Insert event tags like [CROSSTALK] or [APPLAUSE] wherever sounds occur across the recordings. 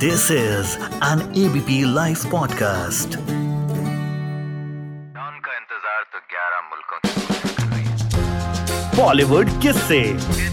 This is an ABP Life podcast. Don का इंतज़ार तो 11 मुल्कों की पुलिस कर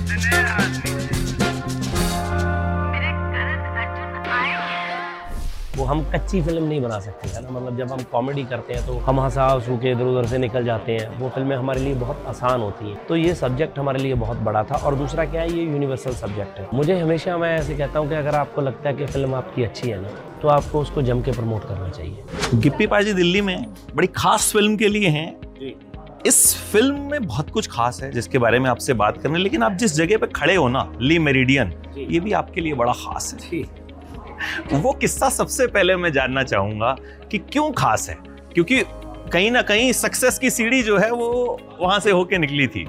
वो हम कच्ची फ़िल्म नहीं बना सकते है ना? मतलब जब हम कॉमेडी करते हैं तो हम हंसा हंसू के इधर उधर से निकल जाते हैं। वो फ़िल्में हमारे लिए बहुत आसान होती हैं। तो ये सब्जेक्ट हमारे लिए बहुत बड़ा था और दूसरा क्या है ये यूनिवर्सल सब्जेक्ट है। मुझे हमेशा मैं ऐसे कहता हूँ कि अगर आपको लगता है कि फ़िल्म आपकी अच्छी है ना तो आपको उसको जम के प्रमोट करना चाहिए। गिप्पी पाजी दिल्ली में बड़ी खास फ़िल्म के लिए हैं। इस फ़िल्म में बहुत कुछ खास है जिसके बारे में आपसे बात करने लेकिन आप जिस जगह पे खड़े हो ना ली मेरिडियन ये भी आपके लिए बड़ा खास है। [LAUGHS] वो किस्सा सबसे पहले मैं जानना चाहूँगा कि क्यों खास है? क्योंकि कहीं ना कहीं सक्सेस की सीढ़ी जो है वो वहाँ से होके निकली थी।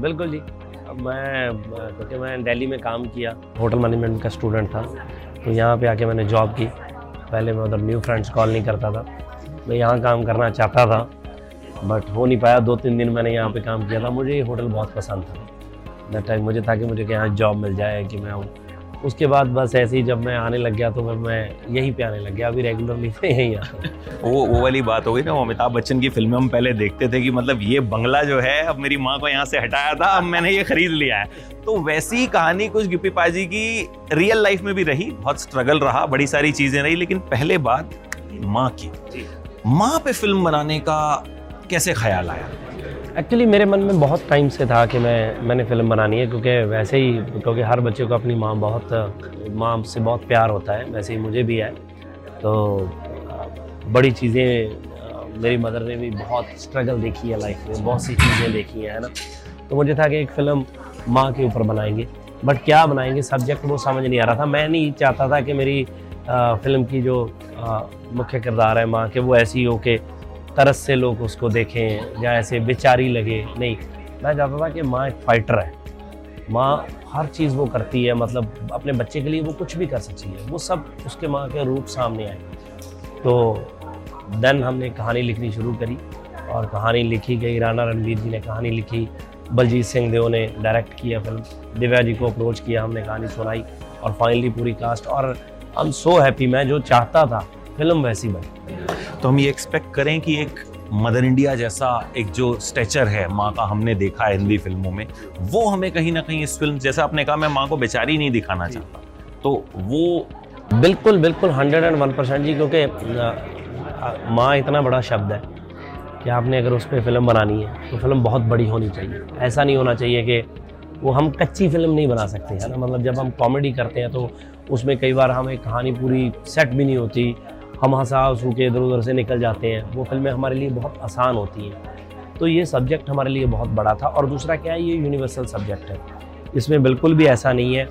बिल्कुल जी। मैं, क्योंकि मैं दिल्ली में काम किया, होटल मैनेजमेंट का स्टूडेंट था तो यहाँ पे आके मैंने जॉब की। पहले मैं उधर न्यू फ्रेंड्स कॉल नहीं करता था। मैं यहाँ काम करना चाहता था बट हो नहीं पाया। दो तीन दिन मैंने यहाँ पे काम किया था। मुझे ये होटल बहुत पसंद था। दैट टाइम मुझे था कि मुझे यहाँ जॉब मिल जाए, कि मैं उसके बाद बस ऐसे ही जब मैं आने लग गया तो मैं मैं यहीं पे आने लग गया। अभी रेगुलरली मैं यहीं आता हूँ वो वो वाली बात हो गई ना वो अमिताभ बच्चन की फ़िल्में हम पहले देखते थे कि मतलब ये बंगला जो है अब मेरी माँ को यहाँ से हटाया था अब मैंने ये खरीद लिया है। तो वैसी ही कहानी कुछ गिप्पी पाजी की रियल लाइफ में भी रही बहुत स्ट्रगल रहा बड़ी सारी चीज़ें रही लेकिन पहले बात माँ की। माँ पे फ़िल्म बनाने का कैसे ख्याल आया? एक्चुअली मेरे मन में बहुत टाइम से था कि मैं, मैंने फ़िल्म बनानी है, क्योंकि वैसे ही, क्योंकि हर बच्चे को अपनी माँ बहुत, माँ से बहुत प्यार होता है, वैसे ही मुझे भी है। तो बड़ी चीज़ें, मेरी मदर ने भी बहुत स्ट्रगल देखी है लाइफ में, बहुत सी चीज़ें देखी हैं, है ना? तो मुझे था कि एक फ़िल्म माँ के ऊपर बनाएँगे। बट क्या बनाएँगे सब्जेक्ट वो समझ नहीं आ रहा था। मैं नहीं चाहता था कि मेरी फ़िल्म की जो, मुख्य किरदार है माँ, के वो ऐसी हो कि तरस से लोग उसको देखें, या ऐसे बेचारी लगे, नहीं। मैं चाहता था कि माँ एक फाइटर है। माँ हर चीज़ वो करती है मतलब अपने बच्चे के लिए वो कुछ भी कर सकती है। वो सब उसके माँ के रूप सामने आए। तो देन हमने कहानी लिखनी शुरू करी, और कहानी लिखी गई। राणा रणवीर जी ने कहानी लिखी। बलजीत सिंह देव ने डायरेक्ट किया फ़िल्म दिव्या जी को अप्रोच किया, हमने कहानी सुनाई, और फाइनली पूरी कास्ट और आई एम सो हैप्पी मैं जो चाहता था फ़िल्म वैसी बनी। तो हम ये एक्सपेक्ट करें कि एक मदर इंडिया जैसा एक जो स्टेचर है माँ का हमने देखा है हिंदी फ़िल्मों में वो हमें कहीं ना कहीं इस फ़िल्म जैसा आपने कहा मैं माँ को बेचारी नहीं दिखाना चाहता। तो वो बिल्कुल बिल्कुल हंड्रेड एंड वन परसेंट जी क्योंकि माँ इतना बड़ा शब्द है कि आपने अगर उस पर फ़िल्म बनानी है तो फ़िल्म बहुत बड़ी होनी चाहिए। ऐसा नहीं होना चाहिए कि वो हम कच्ची फ़िल्म नहीं बना सकते है ना? मतलब जब हम कॉमेडी करते हैं तो उसमें कई बार हमें कहानी पूरी सेट भी नहीं होती हम हंसा हंसू के इधर उधर से निकल जाते हैं। वो फ़िल्में हमारे लिए बहुत आसान होती हैं। तो ये सब्जेक्ट हमारे लिए बहुत बड़ा था। और दूसरा क्या है ये यूनिवर्सल सब्जेक्ट है। इसमें बिल्कुल भी ऐसा नहीं है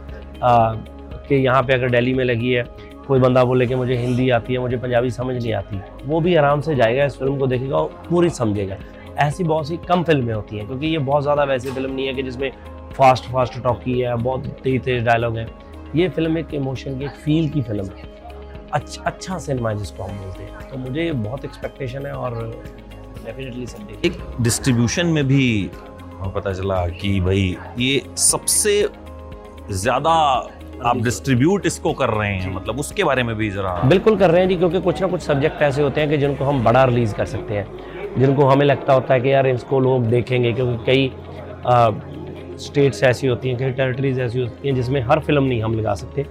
आ, कि यहाँ पे अगर दिल्ली में लगी है कोई बंदा बोले कि मुझे हिंदी आती है मुझे पंजाबी समझ नहीं आती। वो भी आराम से जाएगा इस फ़िल्म को देखेगा और पूरी समझेगा। ऐसी बहुत सी कम फ़िल्में होती हैं क्योंकि ये बहुत ज़्यादा वैसी फ़िल्म नहीं है कि जिसमें फास्ट फास्ट टॉकी है बहुत तेज तेज डायलॉग है। ये फ़िल्म एक इमोशन की एक फील की फ़िल्म है। अच्छा अच्छा सिनेमा है जिसको हम बोलते हैं। तो मुझे बहुत एक्सपेक्टेशन है और डेफिनेटली सब देखें एक डिस्ट्रीब्यूशन में भी हमें पता चला कि भाई ये सबसे ज़्यादा आप डिस्ट्रीब्यूट इसको कर रहे हैं मतलब उसके बारे में भी जरा। बिल्कुल कर रहे हैं जी क्योंकि कुछ ना कुछ सब्जेक्ट ऐसे होते हैं कि जिनको हम बड़ा रिलीज़ कर सकते हैं। जिनको हमें लगता होता है कि यार इसको लोग देखेंगे क्योंकि कई स्टेट्स ऐसी होती हैं कई टेरिटरीज ऐसी होती हैं जिसमें हर फ़िल्म नहीं हम लगा सकते।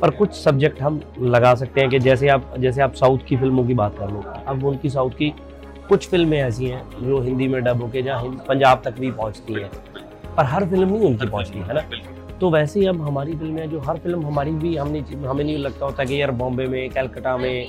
पर कुछ सब्जेक्ट हम लगा सकते हैं कि जैसे आप जैसे आप साउथ की फ़िल्मों की बात कर लो अब उनकी साउथ की कुछ फ़िल्में ऐसी हैं जो हिंदी में डब होके जहाँ पंजाब तक भी पहुँचती हैं पर हर फ़िल्म नहीं उनकी पहुँचती है ना? तो वैसे ही अब हमारी फ़िल्में जो हर फ़िल्म हमारी भी हमने हमें नहीं लगता होता कि यार बॉम्बे में कलकत्ता में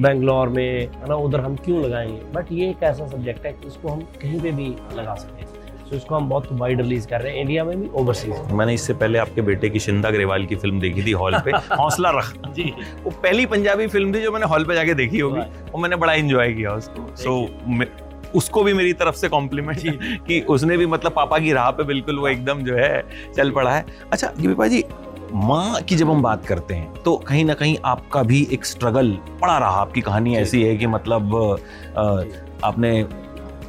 बेंगलोर में है ना उधर हम क्यों लगाएँगे? बट ये एक ऐसा सब्जेक्ट है कि इसको हम कहीं पे भी लगा सकते हैं। तो इसको हम बहुत वाइड रिलीज़ कर रहे हैं इंडिया में भी ओवरसीज मैंने इससे पहले आपके बेटे की शिंदा ग्रेवाल की फ़िल्म देखी थी हॉल पे [LAUGHS] हौसला रख। जी। वो पहली पंजाबी फ़िल्म थी जो मैंने हॉल पे जाके देखी होगी और मैंने बड़ा एंजॉय किया उसको। सो उसको भी मेरी तरफ़ से कॉम्प्लीमेंट [LAUGHS] कि उसने भी मतलब पापा की राह पे बिल्कुल वो एकदम जो है चल पड़ा है। अच्छा दीपिका जी माँ की जब हम बात करते हैं तो कहीं ना कहीं आपका भी एक स्ट्रगल पड़ा रहा। आपकी कहानी ऐसी है कि मतलब अ, आपने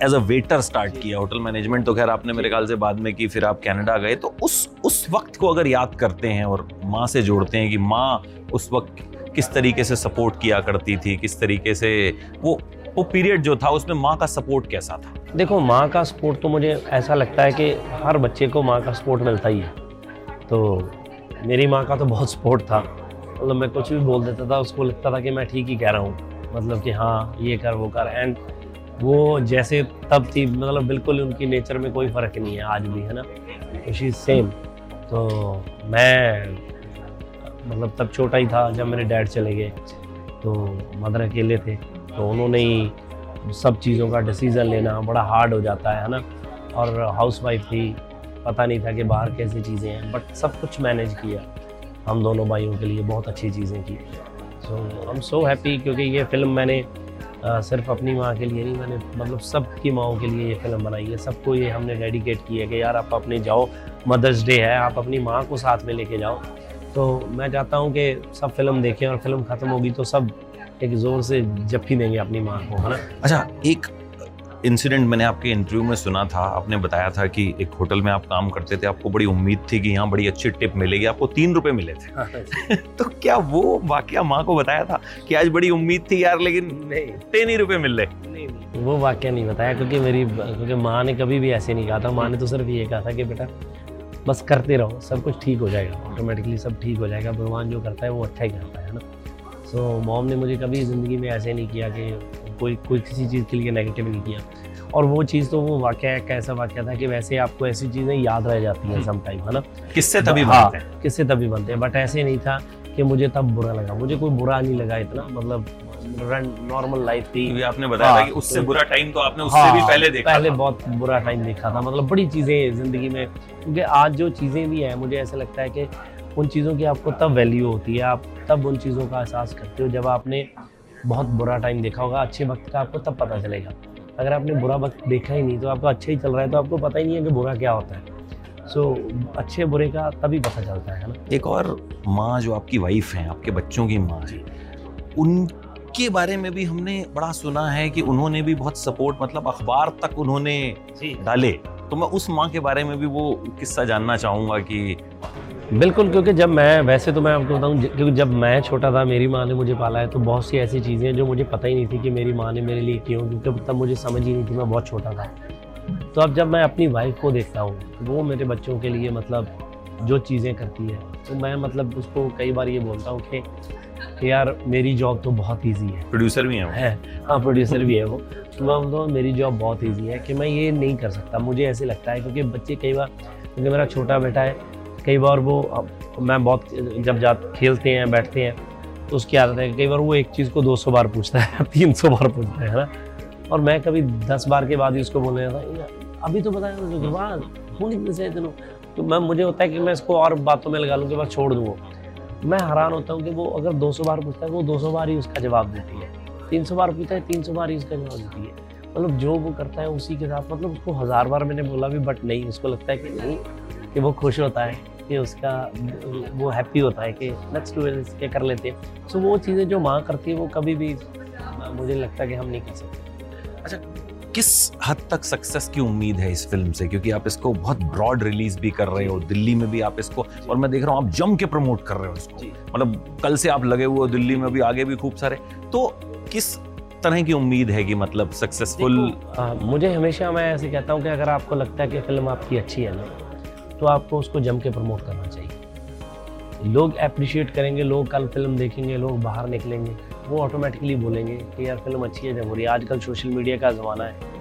एज अ वेटर स्टार्ट किया होटल मैनेजमेंट तो खैर आपने मेरे ख्याल से बाद में की फिर आप कनाडा गए तो उस उस वक्त को अगर याद करते हैं और माँ से जोड़ते हैं कि माँ उस वक्त किस तरीके से सपोर्ट किया करती थी किस तरीके से वो वो पीरियड जो था उसमें माँ का सपोर्ट कैसा था? देखो माँ का सपोर्ट तो मुझे ऐसा लगता है कि हर बच्चे को माँ का सपोर्ट मिलता ही है। तो मेरी माँ का तो बहुत सपोर्ट था। मतलब मैं कुछ भी बोल देता था उसको लगता था कि मैं ठीक ही कह रहा हूँ। मतलब कि हाँ ये कर वो कर एंड वो जैसे तब थी मतलब बिल्कुल उनकी नेचर में कोई फ़र्क नहीं है, आज भी, है ना? शी सेम तो मैं मतलब तब छोटा ही था, जब मेरे डैड चले गए तो मदर अकेले थे तो उन्होंने ही सब चीज़ों का डिसीज़न लेना बड़ा हार्ड हो जाता है ना? और हाउस वाइफ थी पता नहीं था कि बाहर कैसी चीज़ें हैं बट सब कुछ मैनेज किया। हम दोनों भाइयों के लिए बहुत अच्छी चीज़ें की। सो आई एम सो हैप्पी क्योंकि ये फ़िल्म मैंने आ, सिर्फ़ अपनी माँ के लिए नहीं मैंने मतलब सबकी माओ के लिए ये फ़िल्म बनाई है। सबको ये हमने डेडिकेट की है कि यार आप अपने जाओ मदर्स डे है आप अपनी माँ को साथ में लेके जाओ। तो मैं चाहता हूँ कि सब फ़िल्म देखें और फ़िल्म ख़त्म होगी तो सब एक ज़ोर से जप्फी देंगे अपनी माँ को है ना? अच्छा एक इंसिडेंट मैंने आपके इंटरव्यू में सुना था आपने बताया था कि एक होटल में आप काम करते थे आपको बड़ी उम्मीद थी कि यहाँ बड़ी अच्छी टिप मिलेगी आपको तीन रुपए मिले थे। [LAUGHS] तो क्या वो वाक्य माँ को बताया था कि आज बड़ी उम्मीद थी यार लेकिन नहीं। तीन ही रुपए मिल रहे? वो वाक्य नहीं बताया क्योंकि मेरी क्योंकि माँ ने कभी भी ऐसे नहीं कहा था। माँ ने तो सिर्फ़ ये कहा था कि बेटा बस करते रहो सब कुछ ठीक हो जाएगा ऑटोमेटिकली सब ठीक हो जाएगा भगवान जो करता है वो अच्छा ही करता है ना? सो so, मॉम ने मुझे कभी ज़िंदगी में ऐसे नहीं किया कि कोई कोई किसी चीज़ के लिए नेगेटिव नहीं किया। और वो चीज़ तो वो वाक्य एक ऐसा वाक्य था कि वैसे आपको ऐसी चीज़ें याद रह जाती हैं सम टाइम है ना? किससे तभी हाँ, किससे तभी बनते हैं? बट ऐसे नहीं था कि मुझे तब बुरा लगा। मुझे कोई बुरा नहीं लगा इतना मतलब नॉर्मल लाइफ थी। क्योंकि आपने बताया था हाँ, कि उससे तो- बुरा टाइम तो आपने उससे हाँ, भी पहले देखा पहले था। बहुत बुरा टाइम देखा था। मतलब बड़ी चीज़ें ज़िंदगी में। क्योंकि आज जो चीज़ें भी हैं मुझे ऐसा लगता है कि उन चीज़ों की आपको तब वैल्यू होती है। आप तब उन चीज़ों का एहसास करते हो जब आपने बहुत बुरा टाइम देखा होगा अच्छे वक्त का आपको तब पता चलेगा। अगर आपने बुरा वक्त देखा ही नहीं तो आपको अच्छा ही चल रहा है तो आपको पता ही नहीं है कि बुरा क्या होता है। सो so, अच्छे बुरे का तभी पता चलता है ना? एक और माँ जो आपकी वाइफ हैं आपके बच्चों की माँ है उनके बारे में भी हमने बड़ा सुना है कि उन्होंने भी बहुत सपोर्ट मतलब अखबार तक उन्होंने डाले। तो मैं उस माँ के बारे में भी वो किस्सा जानना चाहूँगा कि बिल्कुल क्योंकि जब मैं वैसे तो मैं आपको बताऊँ क्योंकि जब मैं छोटा था मेरी माँ ने मुझे पाला है तो बहुत सी ऐसी चीज़ें हैं जो मुझे पता ही नहीं थी कि मेरी माँ ने मेरे लिए की हों क्योंकि तब मुझे समझ ही नहीं थी मैं बहुत छोटा था। तो अब जब मैं अपनी वाइफ को देखता हूँ वो मेरे बच्चों के लिए मतलब जो चीज़ें करती है तो मैं मतलब उसको कई बार ये बोलता हूँ कि कि यार मेरी जॉब तो बहुत ईजी है। प्रोड्यूसर भी हैं है। हाँ प्रोड्यूसर भी है वो। तो मैं बोलता हूँ मेरी जॉब बहुत ईजी है कि मैं ये नहीं कर सकता। मुझे ऐसे लगता है क्योंकि बच्चे कई बार क्योंकि मेरा छोटा बेटा है कई बार वो मैं बहुत, जब जा, खेलते हैं, बैठते हैं तो उसकी आदत है कई बार वो एक चीज़ को 200 बार पूछता है [LAUGHS] 300 बार पूछता है ना? और मैं कभी 10 बार के बाद ही उसको बोलने था अभी तो बताया मुझे वाह हूँ इतने से इतने तो मैं, मुझे होता है कि मैं इसको और बातों में लगा लूँ के बाद छोड़ दूँ मैं हैरान होता हूँ कि वो अगर 200 बार पूछता है, वो 200 बार ही उसका जवाब देती है। 300 बार पूछता है 300 बार ही उसका जवाब देती है। मतलब जो वो करता है, उसी के साथ मतलब उसको हज़ार बार मैंने बोला भी, बट नहीं, उसको लगता है कि नहीं, कि वो खुश होता है। कि उसका वो हैप्पी होता है कि लेट्स डू इसके कर लेते हैं। सो वो चीज़ें जो माँ करती है वो कभी भी मुझे लगता है कि हम नहीं कर सकते। अच्छा किस हद तक सक्सेस की उम्मीद है इस फ़िल्म से? क्योंकि आप इसको बहुत ब्रॉड रिलीज़ भी कर रहे हो दिल्ली में भी आप इसको और मैं देख रहा हूँ आप जम के प्रमोट कर रहे हो इसको। मतलब कल से आप लगे हुए हो दिल्ली में भी आगे भी खूब सारे। तो किस तरह की उम्मीद है कि मतलब सक्सेसफुल मुझे हमेशा मैं ऐसे कहता हूँ कि अगर आपको लगता है कि फ़िल्म आपकी अच्छी है ना तो आपको उसको जम के प्रमोट करना चाहिए। लोग अप्रिशिएट करेंगे लोग कल फ़िल्म देखेंगे लोग बाहर निकलेंगे वो ऑटोमेटिकली बोलेंगे कि यार फ़िल्म अच्छी है जब हो रही है। आजकल सोशल मीडिया का ज़माना है।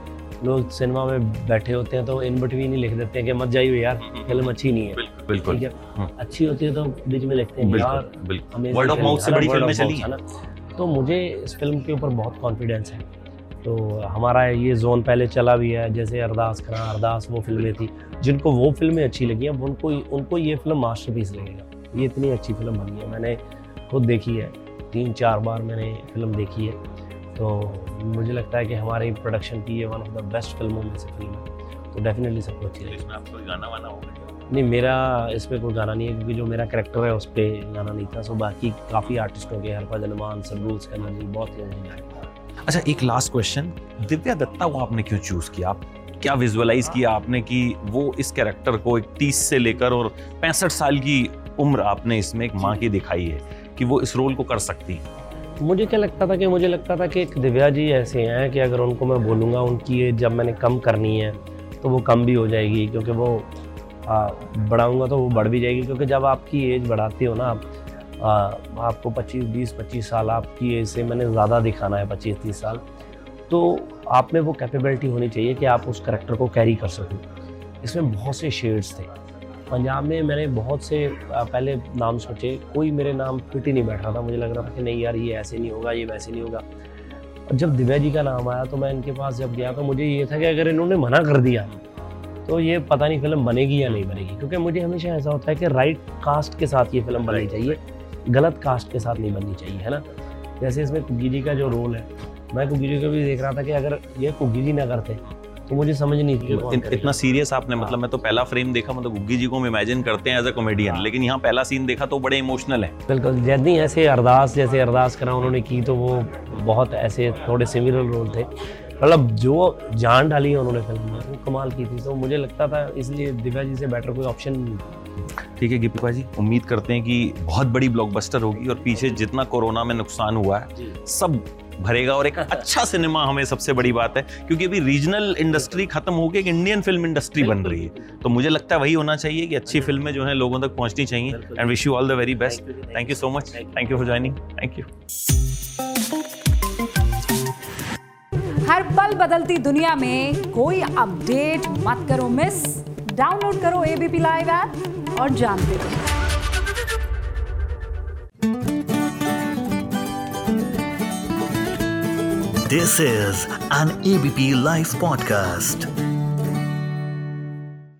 लोग सिनेमा में बैठे होते हैं तो इन बिटवीन ही लिख देते हैं कि मत जाइए यार फ़िल्म अच्छी नहीं है। बिल्कुल ठीक है? हम्म। अच्छी होती है तो बीच में लिखते हैं यार वर्ड ऑफ़ माउथ से बड़ी फ़िल्में चली। है। तो मुझे इस फ़िल्म के ऊपर बहुत कॉन्फिडेंस है। तो हमारा ये जोन पहले चला भी है जैसे अरदास करा अरदास वो फ़िल्में थी जिनको वो फ़िल्में अच्छी लगी हैं उनको उनको ये फ़िल्म मास्टरपीस लगेगा। ये इतनी अच्छी फ़िल्म बनी है मैंने खुद देखी है तीन चार बार मैंने फ़िल्म देखी है। तो मुझे लगता है कि हमारे प्रोडक्शन की ये वन ऑफ़ द बेस्ट फ़िल्मों में से फ़िल्म है। तो डेफिनेटली सबको अच्छी इसमें आपको गाना वाना नहीं मेरा इस पर कोई गाना नहीं है क्योंकि जो मेरा करेक्टर है उस पर गाना नहीं था। सो बाकी काफ़ी आर्टिस्टों के हरफज अलमान सरबूज का जी बहुत ही। गाने अच्छा एक लास्ट क्वेश्चन दिव्या दत्ता को आपने क्यों चूज़ किया? आप क्या विजुअलाइज किया आपने कि वो इस कैरेक्टर को एक तीस से लेकर और पैंसठ साल की उम्र आपने इसमें एक माँ की दिखाई है कि वो इस रोल को कर सकती हैं? मुझे क्या लगता था कि, मुझे लगता था कि एक दिव्या जी ऐसे हैं कि अगर उनको मैं बोलूँगा, उनकी एज जब मैंने कम करनी है तो वो कम भी हो जाएगी, क्योंकि वो बढ़ाऊँगा तो वो बढ़ भी जाएगी, क्योंकि जब आपकी एज बढ़ाती हो ना आप आपको 25 20 25 साल आपकी एज से मैंने ज़्यादा दिखाना है 25 30 साल। तो आप में वो कैपेबिलिटी होनी चाहिए कि आप उस करेक्टर को कैरी कर सको। इसमें बहुत से शेड्स थे। पंजाब में मैंने बहुत से पहले नाम सोचे। कोई मेरे नाम फिट ही नहीं बैठ रहा था। मुझे लग रहा था कि नहीं यार ये ऐसे नहीं होगा ये वैसे नहीं होगा। और जब दिव्या जी का नाम आया तो मैं इनके पास जब गया तो मुझे ये था कि अगर इन्होंने मना कर दिया तो ये पता नहीं फ़िल्म बनेगी या नहीं बनेगी। क्योंकि मुझे हमेशा ऐसा होता है कि राइट कास्ट के साथ ये फ़िल्म बननी चाहिए। गलत कास्ट के साथ नहीं बननी चाहिए है ना? जैसे इसमें कुग्गी जी का जो रोल है मैं कुग्गी जी को भी देख रहा था कि अगर ये कुग्गी जी ना करते तो मुझे समझ नहीं थी करेगा। इतना सीरियस आपने मतलब मैं तो पहला फ्रेम देखा मतलब गुग्गी जी को हम इमेजिन करते हैं एज अ कॉमेडियन लेकिन यहाँ पहला सीन देखा तो बड़े इमोशनल है। बिल्कुल जैसे ऐसे अरदास जैसे अरदास करा उन्होंने की तो वो बहुत ऐसे थोड़े सिमिलर रोल थे। मतलब जो जान डाली है उन्होंने फ़िल्म में वो कमाल की थी। तो मुझे लगता था इसलिए दिव्या जी से बेटर कोई ऑप्शन नहीं था। ठीक है गिप्पा जी उम्मीद करते हैं कि बहुत बड़ी ब्लॉकबस्टर होगी और पीछे जितना कोरोना में नुकसान हुआ है सब भरेगा और एक [LAUGHS] अच्छा सिनेमा हमें सबसे बड़ी बात है क्योंकि अभी रीजनल इंडस्ट्री खत्म होकर एक इंडियन फ़िल्म इंडस्ट्री बन रही है। तो मुझे लगता है वही होना चाहिए कि अच्छी फ़िल्में जो है लोगों तक पहुंचनी चाहिए and wish you all the very best thank you so much thank you for joining thank you हर पल बदलती दुनिया में कोई अपडेट मत करो मिस डाउनलोड करो एबीपी लाइव ऐप और जानते रहो This is an ABP Life podcast.